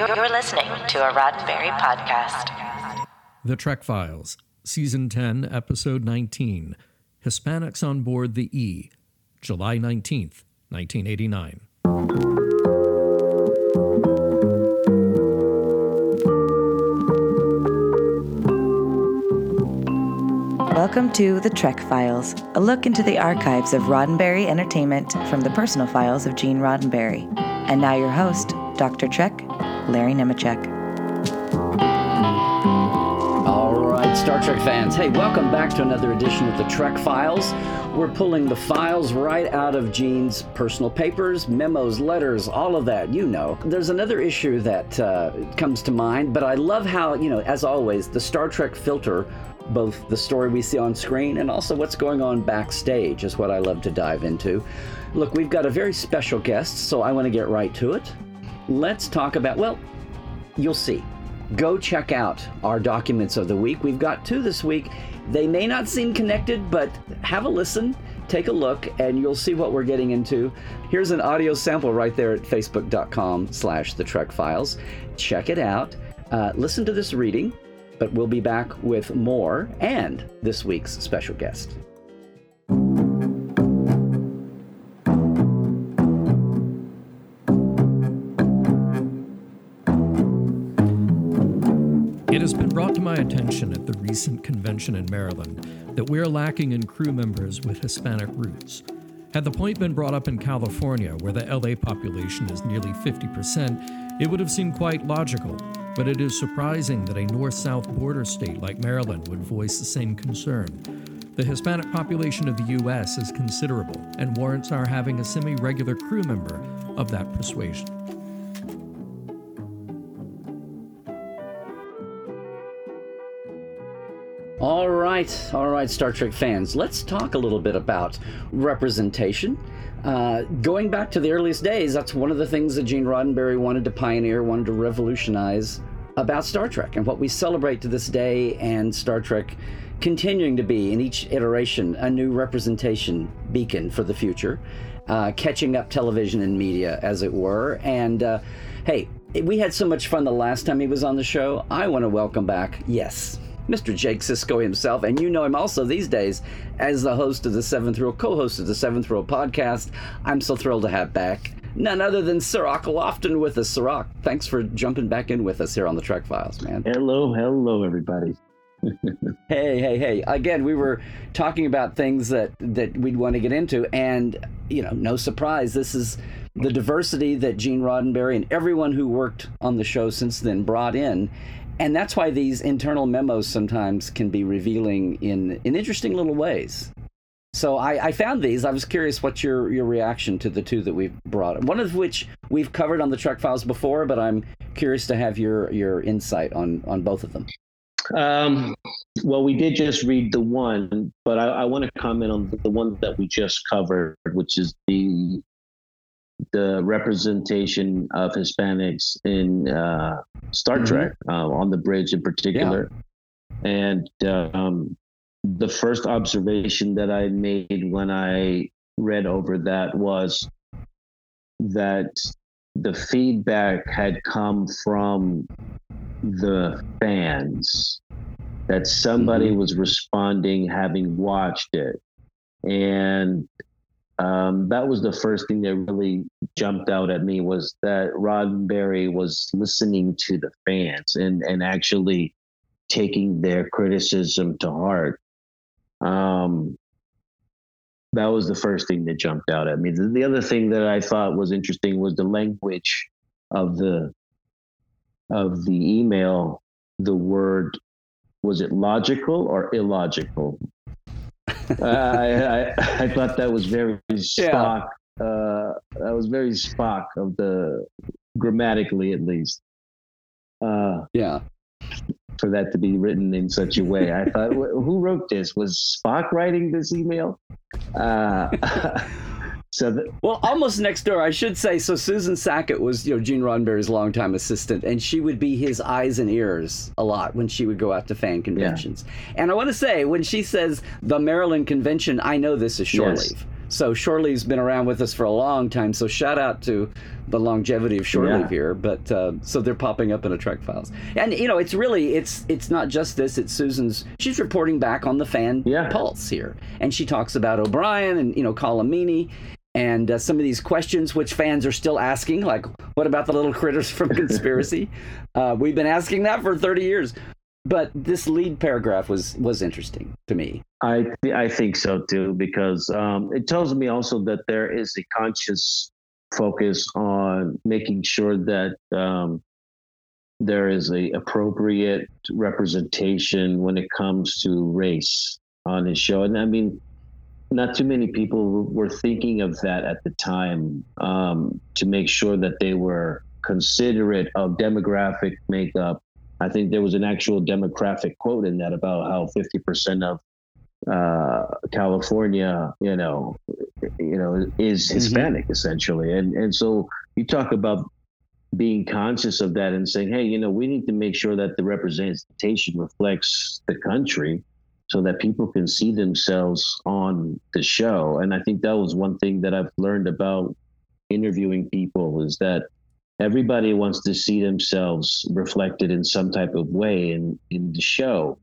You're listening to a Roddenberry podcast. The Trek Files, Season 10, Episode 19 Hispanics on Board the E, July 19th, 1989. Welcome to The Trek Files, a look into the archives of Roddenberry Entertainment from the personal files of Gene Roddenberry. And now your host, Dr. Trek, Larry Nemecek. All right, Star Trek fans. Hey, welcome back to another edition of the Trek Files. We're pulling the files right out of Gene's personal papers, memos, letters, all of that, you know. There's another issue that uh, comes to mind, but I love how, you know, as always, the Star Trek filter both the story we see on screen and also what's going on backstage is what I love to dive into. Look, we've got a very special guest, so I want to get right to it. Let's talk about, well, you'll see. Go check out our documents of the week. We've got two this week. They may not seem connected, but have a listen, take a look, and you'll see what we're getting into. Here's an audio sample right there at facebook.com slash the Trek Files. Check it out. Uh, listen to this reading but we'll be back with more and this week's special guest. To my attention at the recent convention in Maryland that we are lacking in crew members with Hispanic roots. Had the point been brought up in California, where the LA population is nearly 50%, it would have seemed quite logical but it is surprising that a north south border state like Maryland would voice the same concern. The Hispanic population of the U.S. is considerable and warrants our having a semi regular crew member of that persuasion. Right, all right, Star Trek fans, let's talk a little bit about representation. Uh, going back to the earliest days, that's one of the things that Gene Roddenberry wanted to pioneer, wanted to revolutionize about Star Trek and what we celebrate to this day, and Star Trek continuing to be in each iteration a new representation beacon for the future, uh, catching up television and media, as it were. And uh, hey, we had so much fun the last time he was on the show. I want to welcome back, yes, Mr. Jake Sisko himself, and you know him also these days as the host of the Seventh Row, co-host of the Seventh Row podcast. I'm so thrilled to have back none other than Cirroc Lofton with us. Cirroc, thanks for jumping back in with us here on the Trek Files, man. Hello, hello, everybody. hey, hey, hey! Again, we were talking about things that that we'd want to get into, and you know, no surprise, this is the diversity that Gene Roddenberry and everyone who worked on the show since then brought in and that's why these internal memos sometimes can be revealing in in interesting little ways. So I, I, found these. I was curious what your your reaction to the two that we've brought. One of which we've covered on the Trek Files before, but I'm curious to have your your insight on on both of them. Um, well, we did just read the one, but I, I want to comment on the one that we just covered, which is the the representation of Hispanics in uh, Star mm-hmm. Trek uh, on the bridge in particular. Yeah. And um, the first observation that I made when I read over that was that the feedback had come from the fans that somebody mm-hmm. was responding having watched it and um, that was the first thing that really jumped out at me was that Roddenberry was listening to the fans and and actually taking their criticism to heart. Um, that was the first thing that jumped out at me. The, the other thing that I thought was interesting was the language of the of the email. The word was it logical or illogical? I, I, I thought that was very Spock. Yeah. Uh, that was very Spock of the grammatically at least. Uh, yeah. For that to be written in such a way, I thought, who wrote this? Was Spock writing this email? Uh, So well, almost next door, I should say. So Susan Sackett was, you know, Gene Roddenberry's longtime assistant, and she would be his eyes and ears a lot when she would go out to fan conventions. Yeah. And I want to say, when she says the Maryland convention, I know this is shore yes. leave So shore leave's been around with us for a long time. So shout out to the longevity of shore Yeah. leave here. But uh, so they're popping up in a Trek Files, and you know it's really it's it's not just this. It's Susan's. She's reporting back on the fan Yeah. pulse here, and she talks about O'Brien and you know Colomini. And uh, some of these questions, which fans are still asking, like, what about the little critters from Conspiracy? uh, we've been asking that for 30 years. But this lead paragraph was was interesting to me. I th- I think so too because um, it tells me also that there is a conscious focus on making sure that um, there is a appropriate representation when it comes to race on his show, and I mean, not too many people were thinking of that at the time um, to make sure that they were considerate of demographic makeup. I think there was an actual demographic quote in that about how 50% of uh, California, you know, you know, is Hispanic essentially, and and so you talk about being conscious of that and saying, hey, you know, we need to make sure that the representation reflects the country, so that people can see themselves on the show. And I think that was one thing that I've learned about interviewing people is that everybody wants to see themselves reflected in some type of way in in the show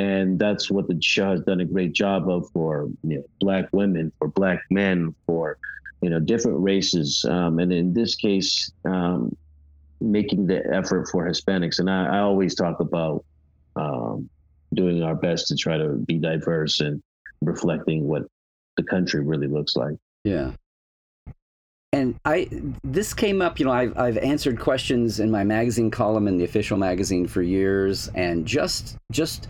and that's what the show has done a great job of for you know, black women, for black men, for you know different races, um, and in this case, um, making the effort for Hispanics. And I, I always talk about doing our best to try to be diverse and reflecting what the country really looks like. Yeah. And I this came up, you know, I've I've answered questions in my magazine column in the official magazine for years, and just just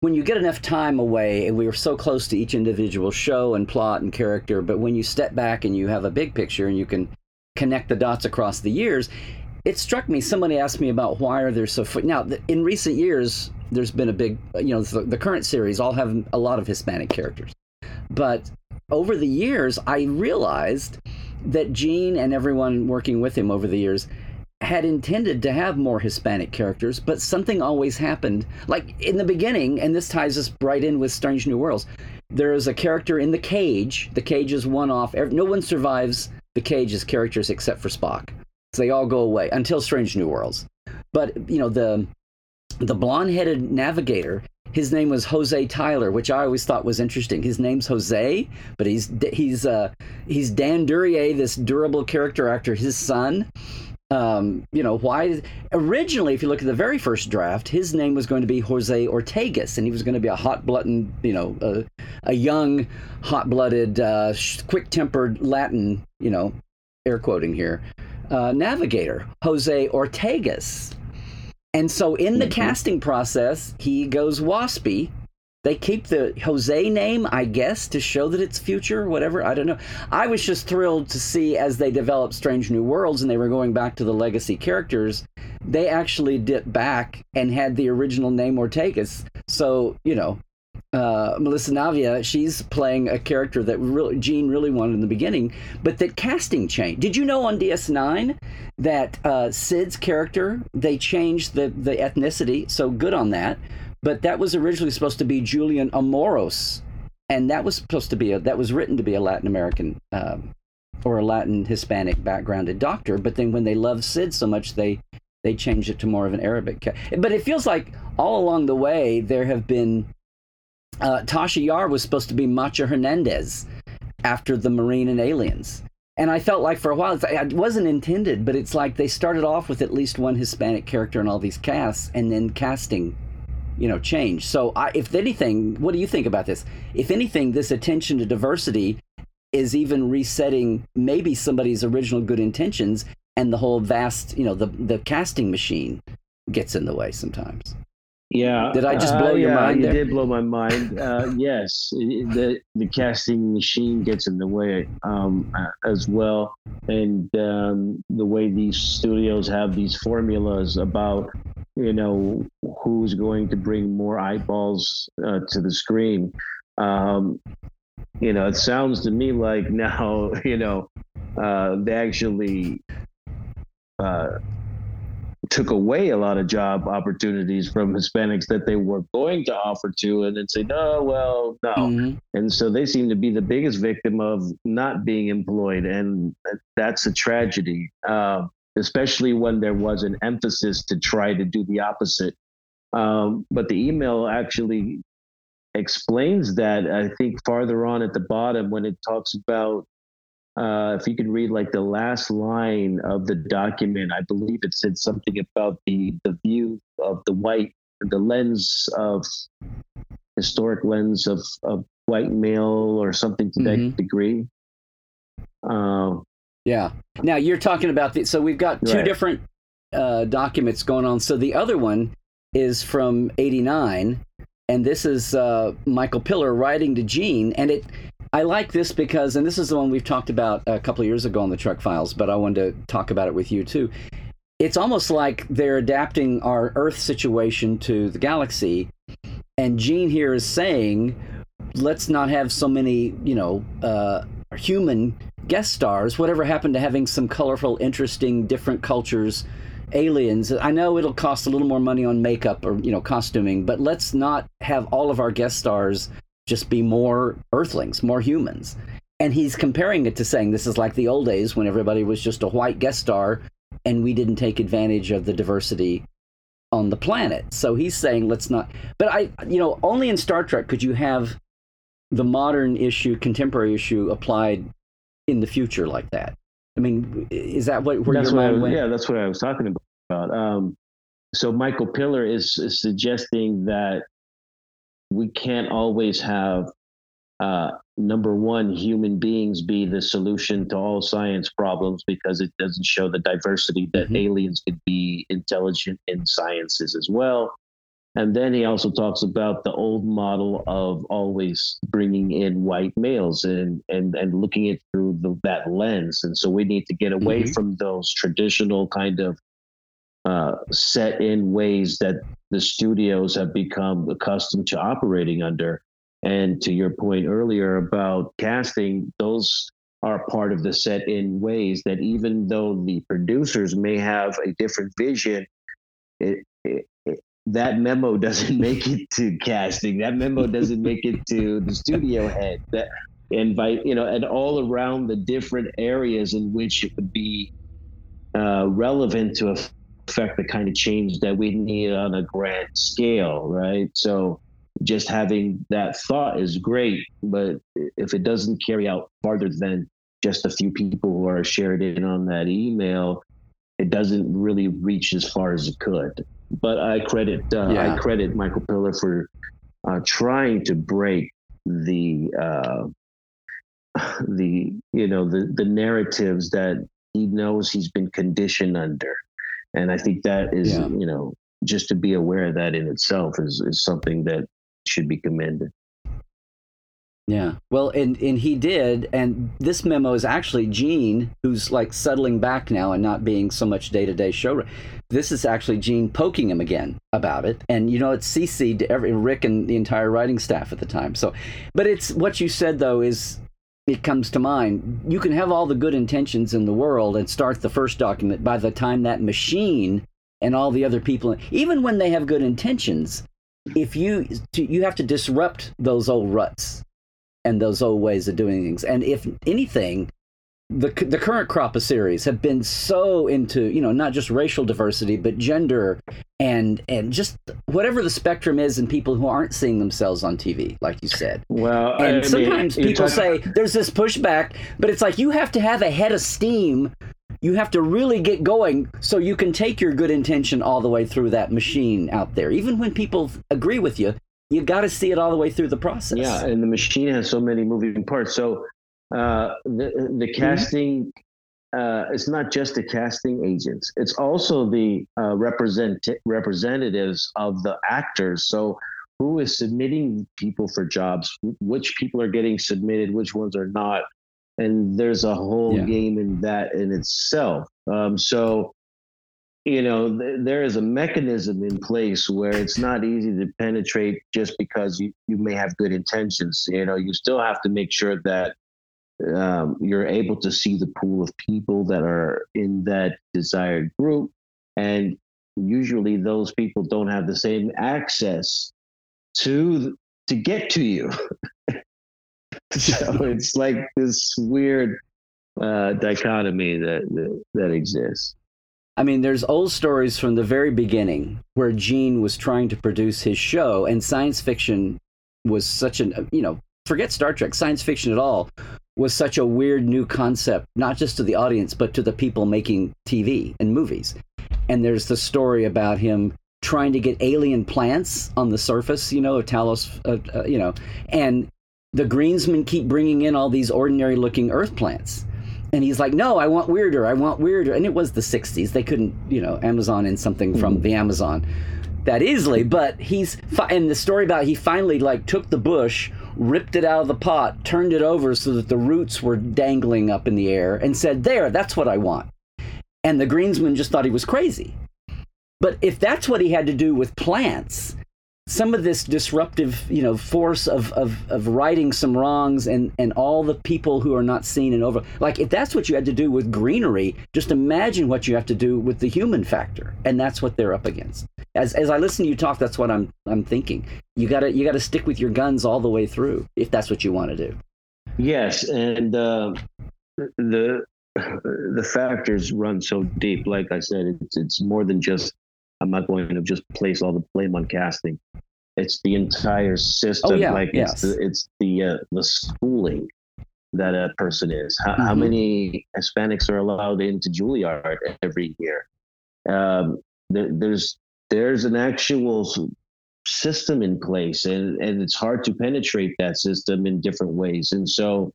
when you get enough time away, and we were so close to each individual show and plot and character, but when you step back and you have a big picture and you can connect the dots across the years, it struck me. Somebody asked me about why are there so f- now in recent years there's been a big, you know, the, the current series all have a lot of Hispanic characters, but over the years I realized that Gene and everyone working with him over the years had intended to have more Hispanic characters, but something always happened. Like in the beginning, and this ties us right in with Strange New Worlds. There is a character in the cage. The cage is one off. No one survives the cage's characters except for Spock. So they all go away until Strange New Worlds. But you know the the blonde-headed navigator. His name was Jose Tyler, which I always thought was interesting. His name's Jose, but he's he's uh, he's Dan Duryea, this durable character actor, his son um, you know, why? Originally, if you look at the very first draft, his name was going to be Jose Ortegas, and he was going to be a hot-blooded, you know, a, a young, hot-blooded, uh, quick-tempered Latin, you know, air quoting here, uh, navigator, Jose Ortegas. And so, in the casting process, he goes waspy. They keep the Jose name, I guess, to show that it's future, whatever. I don't know. I was just thrilled to see as they developed Strange New Worlds and they were going back to the legacy characters, they actually dipped back and had the original name Ortegas. So, you know, uh, Melissa Navia, she's playing a character that really, Gene really wanted in the beginning, but that casting changed. Did you know on DS9 that uh, Sid's character, they changed the, the ethnicity? So good on that but that was originally supposed to be Julian Amoros, and that was supposed to be a that was written to be a Latin American um, or a Latin Hispanic backgrounded doctor. But then when they loved Sid so much, they they changed it to more of an Arabic. But it feels like all along the way there have been. Uh, Tasha Yar was supposed to be Macha Hernandez after the Marine and Aliens. And I felt like for a while, it wasn't intended, but it's like they started off with at least one Hispanic character in all these casts, and then casting you know changed. so I, if anything what do you think about this if anything this attention to diversity is even resetting maybe somebody's original good intentions and the whole vast you know the the casting machine gets in the way sometimes Yeah. Did I just blow uh, your yeah, mind You did blow my mind. Uh, yes, the the casting machine gets in the way um, uh, as well, and um, the way these studios have these formulas about you know who's going to bring more eyeballs uh, to the screen. Um, you know, it sounds to me like now you know uh, they actually uh, took away a lot of job opportunities from Hispanics that they were going to offer to, and then say, no, well, no. Mm-hmm. And so they seem to be the biggest victim of not being employed, and that's a tragedy, uh, especially when there was an emphasis to try to do the opposite. Um, but the email actually explains that. I think farther on at the bottom when it talks about uh, if you could read like the last line of the document, I believe it said something about the the view of the white, the lens of historic lens of of white male or something to mm-hmm. that degree. Uh, yeah. Now you're talking about the. So we've got two right. different uh, documents going on. So the other one is from '89, and this is uh, Michael Piller writing to Gene, and it I like this because, and this is the one we've talked about a couple of years ago on the Trek Files, but I wanted to talk about it with you too. It's almost like they're adapting our Earth situation to the galaxy, and Gene here is saying, let's not have so many, you know, uh, human guest stars. Whatever happened to having some colorful, interesting, different cultures? aliens. I know it'll cost a little more money on makeup or you know costuming, but let's not have all of our guest stars just be more earthlings, more humans. And he's comparing it to saying this is like the old days when everybody was just a white guest star and we didn't take advantage of the diversity on the planet. So he's saying let's not but I you know, only in Star Trek could you have the modern issue, contemporary issue applied in the future like that. I mean, is that what where that's your mind I, went? Yeah, that's what I was talking about. Um, so Michael Piller is, is suggesting that we can't always have uh, number one human beings be the solution to all science problems because it doesn't show the diversity that mm-hmm. aliens could be intelligent in sciences as well and then he also talks about the old model of always bringing in white males and and and looking it through the, that lens and so we need to get away mm-hmm. from those traditional kind of uh, set in ways that the studios have become accustomed to operating under. And to your point earlier about casting, those are part of the set in ways that even though the producers may have a different vision, it, it, that memo doesn't make it to casting. That memo doesn't make it to the studio head. That invite you know, and all around the different areas in which it would be uh, relevant to a affect the kind of change that we need on a grand scale, right? So just having that thought is great, but if it doesn't carry out farther than just a few people who are shared in on that email, it doesn't really reach as far as it could. But I credit uh, yeah. I credit Michael Piller for uh, trying to break the uh, the you know the the narratives that he knows he's been conditioned under and I think that is, yeah. you know, just to be aware of that in itself is, is something that should be commended. Yeah. Well, and, and he did. And this memo is actually Gene, who's like settling back now and not being so much day to day show. This is actually Gene poking him again about it. And, you know, it's CC'd to every, Rick and the entire writing staff at the time. So, but it's what you said, though, is it comes to mind. You can have all the good intentions in the world and start the first document by the time that machine and all the other people, even when they have good intentions, if you you have to disrupt those old ruts and those old ways of doing things. And if anything, the the current crop of series have been so into you know not just racial diversity but gender and and just whatever the spectrum is in people who aren't seeing themselves on TV like you said. Well, and I sometimes mean, people say there's this pushback, but it's like you have to have a head of steam. You have to really get going so you can take your good intention all the way through that machine out there. Even when people agree with you, you got to see it all the way through the process. Yeah, and the machine has so many moving parts. So uh, the the mm-hmm. casting uh, it's not just the casting agents; it's also the uh, represent representatives of the actors. So, who is submitting people for jobs? Which people are getting submitted? Which ones are not? And there's a whole yeah. game in that in itself. Um, so, you know, th- there is a mechanism in place where it's not easy to penetrate just because you, you may have good intentions. You know, you still have to make sure that um, you're able to see the pool of people that are in that desired group and usually those people don't have the same access to to get to you. so it's like this weird uh, dichotomy that, that that exists. I mean, there's old stories from the very beginning where Gene was trying to produce his show, and science fiction was such an, you know, forget Star Trek, science fiction at all was such a weird new concept, not just to the audience, but to the people making TV and movies. And there's the story about him trying to get alien plants on the surface, you know, of Talos, uh, uh, you know, and the greensmen keep bringing in all these ordinary looking earth plants and he's like, "No, I want weirder. I want weirder." And it was the '60s; they couldn't, you know, Amazon in something from mm-hmm. the Amazon that easily. But he's and the story about he finally like took the bush, ripped it out of the pot, turned it over so that the roots were dangling up in the air, and said, "There, that's what I want." And the greensman just thought he was crazy. But if that's what he had to do with plants, some of this disruptive, you know, force of, of, of righting some wrongs and, and all the people who are not seen and over. Like, if that's what you had to do with greenery, just imagine what you have to do with the human factor. And that's what they're up against. As, as I listen to you talk, that's what I'm, I'm thinking. You gotta, you gotta stick with your guns all the way through if that's what you want to do. Yes. And, uh, the, the factors run so deep. Like I said, it's, it's more than just I'm not going to just place all the blame on casting. It's the entire system. Oh, yeah, like yes. it's the, it's the uh, the schooling that a person is. How, mm-hmm. how, many Hispanics are allowed into Juilliard every year? Um, there, there's there's an actual system in place, and and it's hard to penetrate that system in different ways. And so,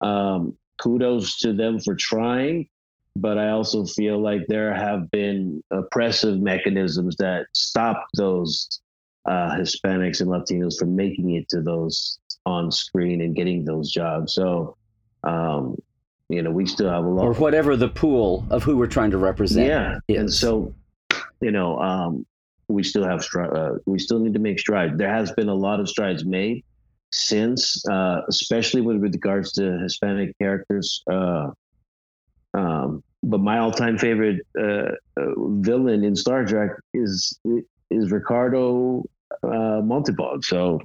um, kudos to them for trying but I also feel like there have been oppressive mechanisms that stop those uh, Hispanics and Latinos from making it to those on screen and getting those jobs. So, um, you know, we still have a lot. Or whatever the pool of who we're trying to represent. Yeah. Is. And so, you know, um, we still have, stri- uh, we still need to make strides. There has been a lot of strides made since, uh, especially with regards to Hispanic characters. Uh, um, but my all-time favorite uh, uh, villain in Star Trek is is Ricardo uh, Montalban. So,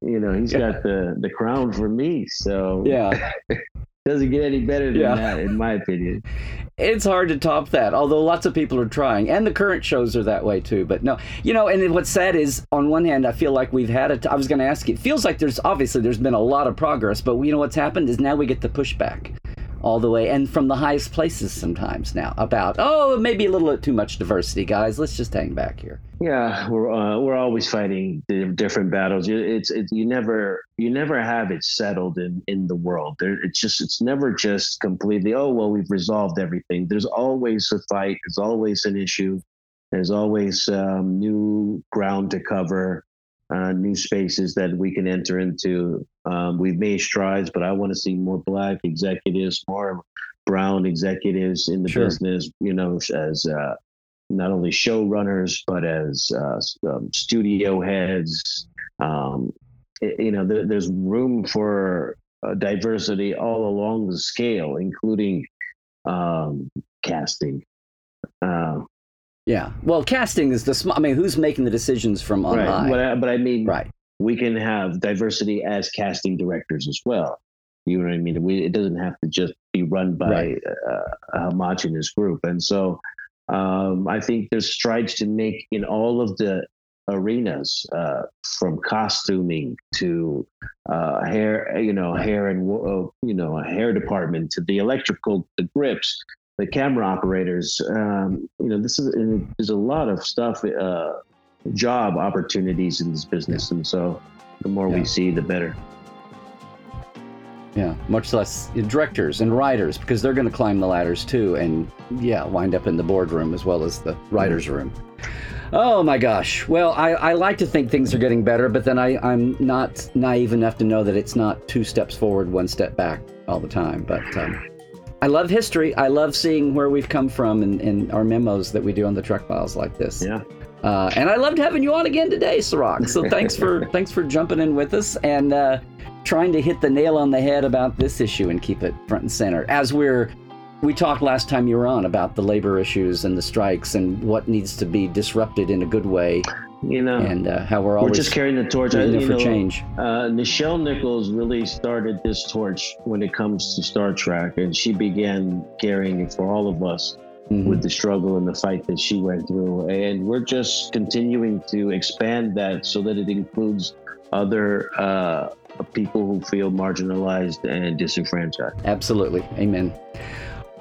you know, he's yeah. got the the crown for me. So yeah. Doesn't get any better than yeah. that, in my opinion. It's hard to top that, although lots of people are trying, and the current shows are that way too. But no, you know, and what's sad is, on one hand, I feel like we've had it. I was going to ask you. It feels like there's obviously there's been a lot of progress, but you know what's happened is now we get the pushback all the way and from the highest places sometimes now about oh maybe a little too much diversity guys. Let's just hang back here. Yeah we're uh, we're always fighting different battles. It's, it's you never you never have it settled in in the world. There it's just it's never just completely oh well we've resolved everything. There's always a fight. There's always an issue. There's always um, new ground to cover uh, new spaces that we can enter into. Um, we've made strides, but I want to see more black executives, more brown executives in the sure. business. You know, as uh, not only showrunners but as uh, um, studio heads. Um, it, you know, there, there's room for uh, diversity all along the scale, including um, casting. Uh, yeah. Well, casting is the. Sm- I mean, who's making the decisions from on right. high? But I, but I mean, right. We can have diversity as casting directors as well. You know what I mean? We, it doesn't have to just be run by right. a, a homogenous group. And so, um, I think there's strides to make in all of the arenas, uh, from costuming to uh, hair, you know, hair and uh, you know, a hair department to the electrical, the grips, the camera operators. Um, you know, this is there's a lot of stuff, uh, job opportunities in this business, and so the more yeah. we see, the better. Yeah, much less directors and writers because they're going to climb the ladders too, and yeah, wind up in the boardroom as well as the writers' room. Oh my gosh. Well, I, I like to think things are getting better, but then I, I'm not naive enough to know that it's not two steps forward, one step back all the time. But um, I love history. I love seeing where we've come from and, in our memos that we do on the Trek Files like this. Yeah. Uh, and I loved having you on again today, Cirroc. So thanks for thanks for jumping in with us and uh, trying to hit the nail on the head about this issue and keep it front and center as we're we talked last time you were on about the labor issues and the strikes and what needs to be disrupted in a good way. You know, and uh, how we're always we're just carrying the torch. you for know, change. Uh, Nichelle Nichols really started this torch when it comes to Star Trek, and she began carrying it for all of us Mhm. with the struggle and the fight that she went through. And we're just continuing to expand that so that it includes other uh, people who feel marginalized and disenfranchised. Absolutely. Amen.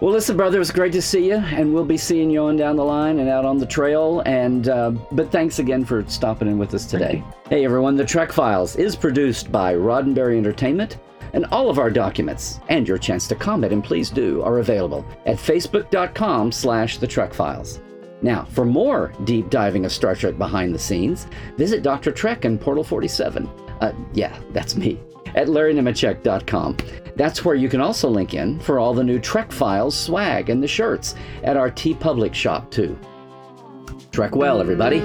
Well, listen, brother, it was great to see you, and we'll be seeing you on down the line and out on the trail. And uh, but thanks again for stopping in with us today. Hey, everyone, the Trek Files is produced by Roddenberry Entertainment, and all of our documents and your chance to comment, and please do, are available at facebook.com/slash the Trek Files. Now, for more deep diving of Star Trek behind the scenes, visit Dr. Trek and Portal 47. Uh, yeah, that's me. At LarryNemecek.com. That's where you can also link in for all the new Trek Files swag and the shirts at our TeePublic shop, too. Trek well, everybody.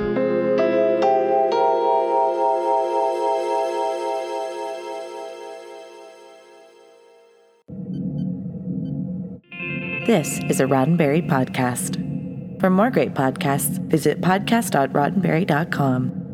This is a Roddenberry podcast. For more great podcasts, visit podcast.roddenberry.com.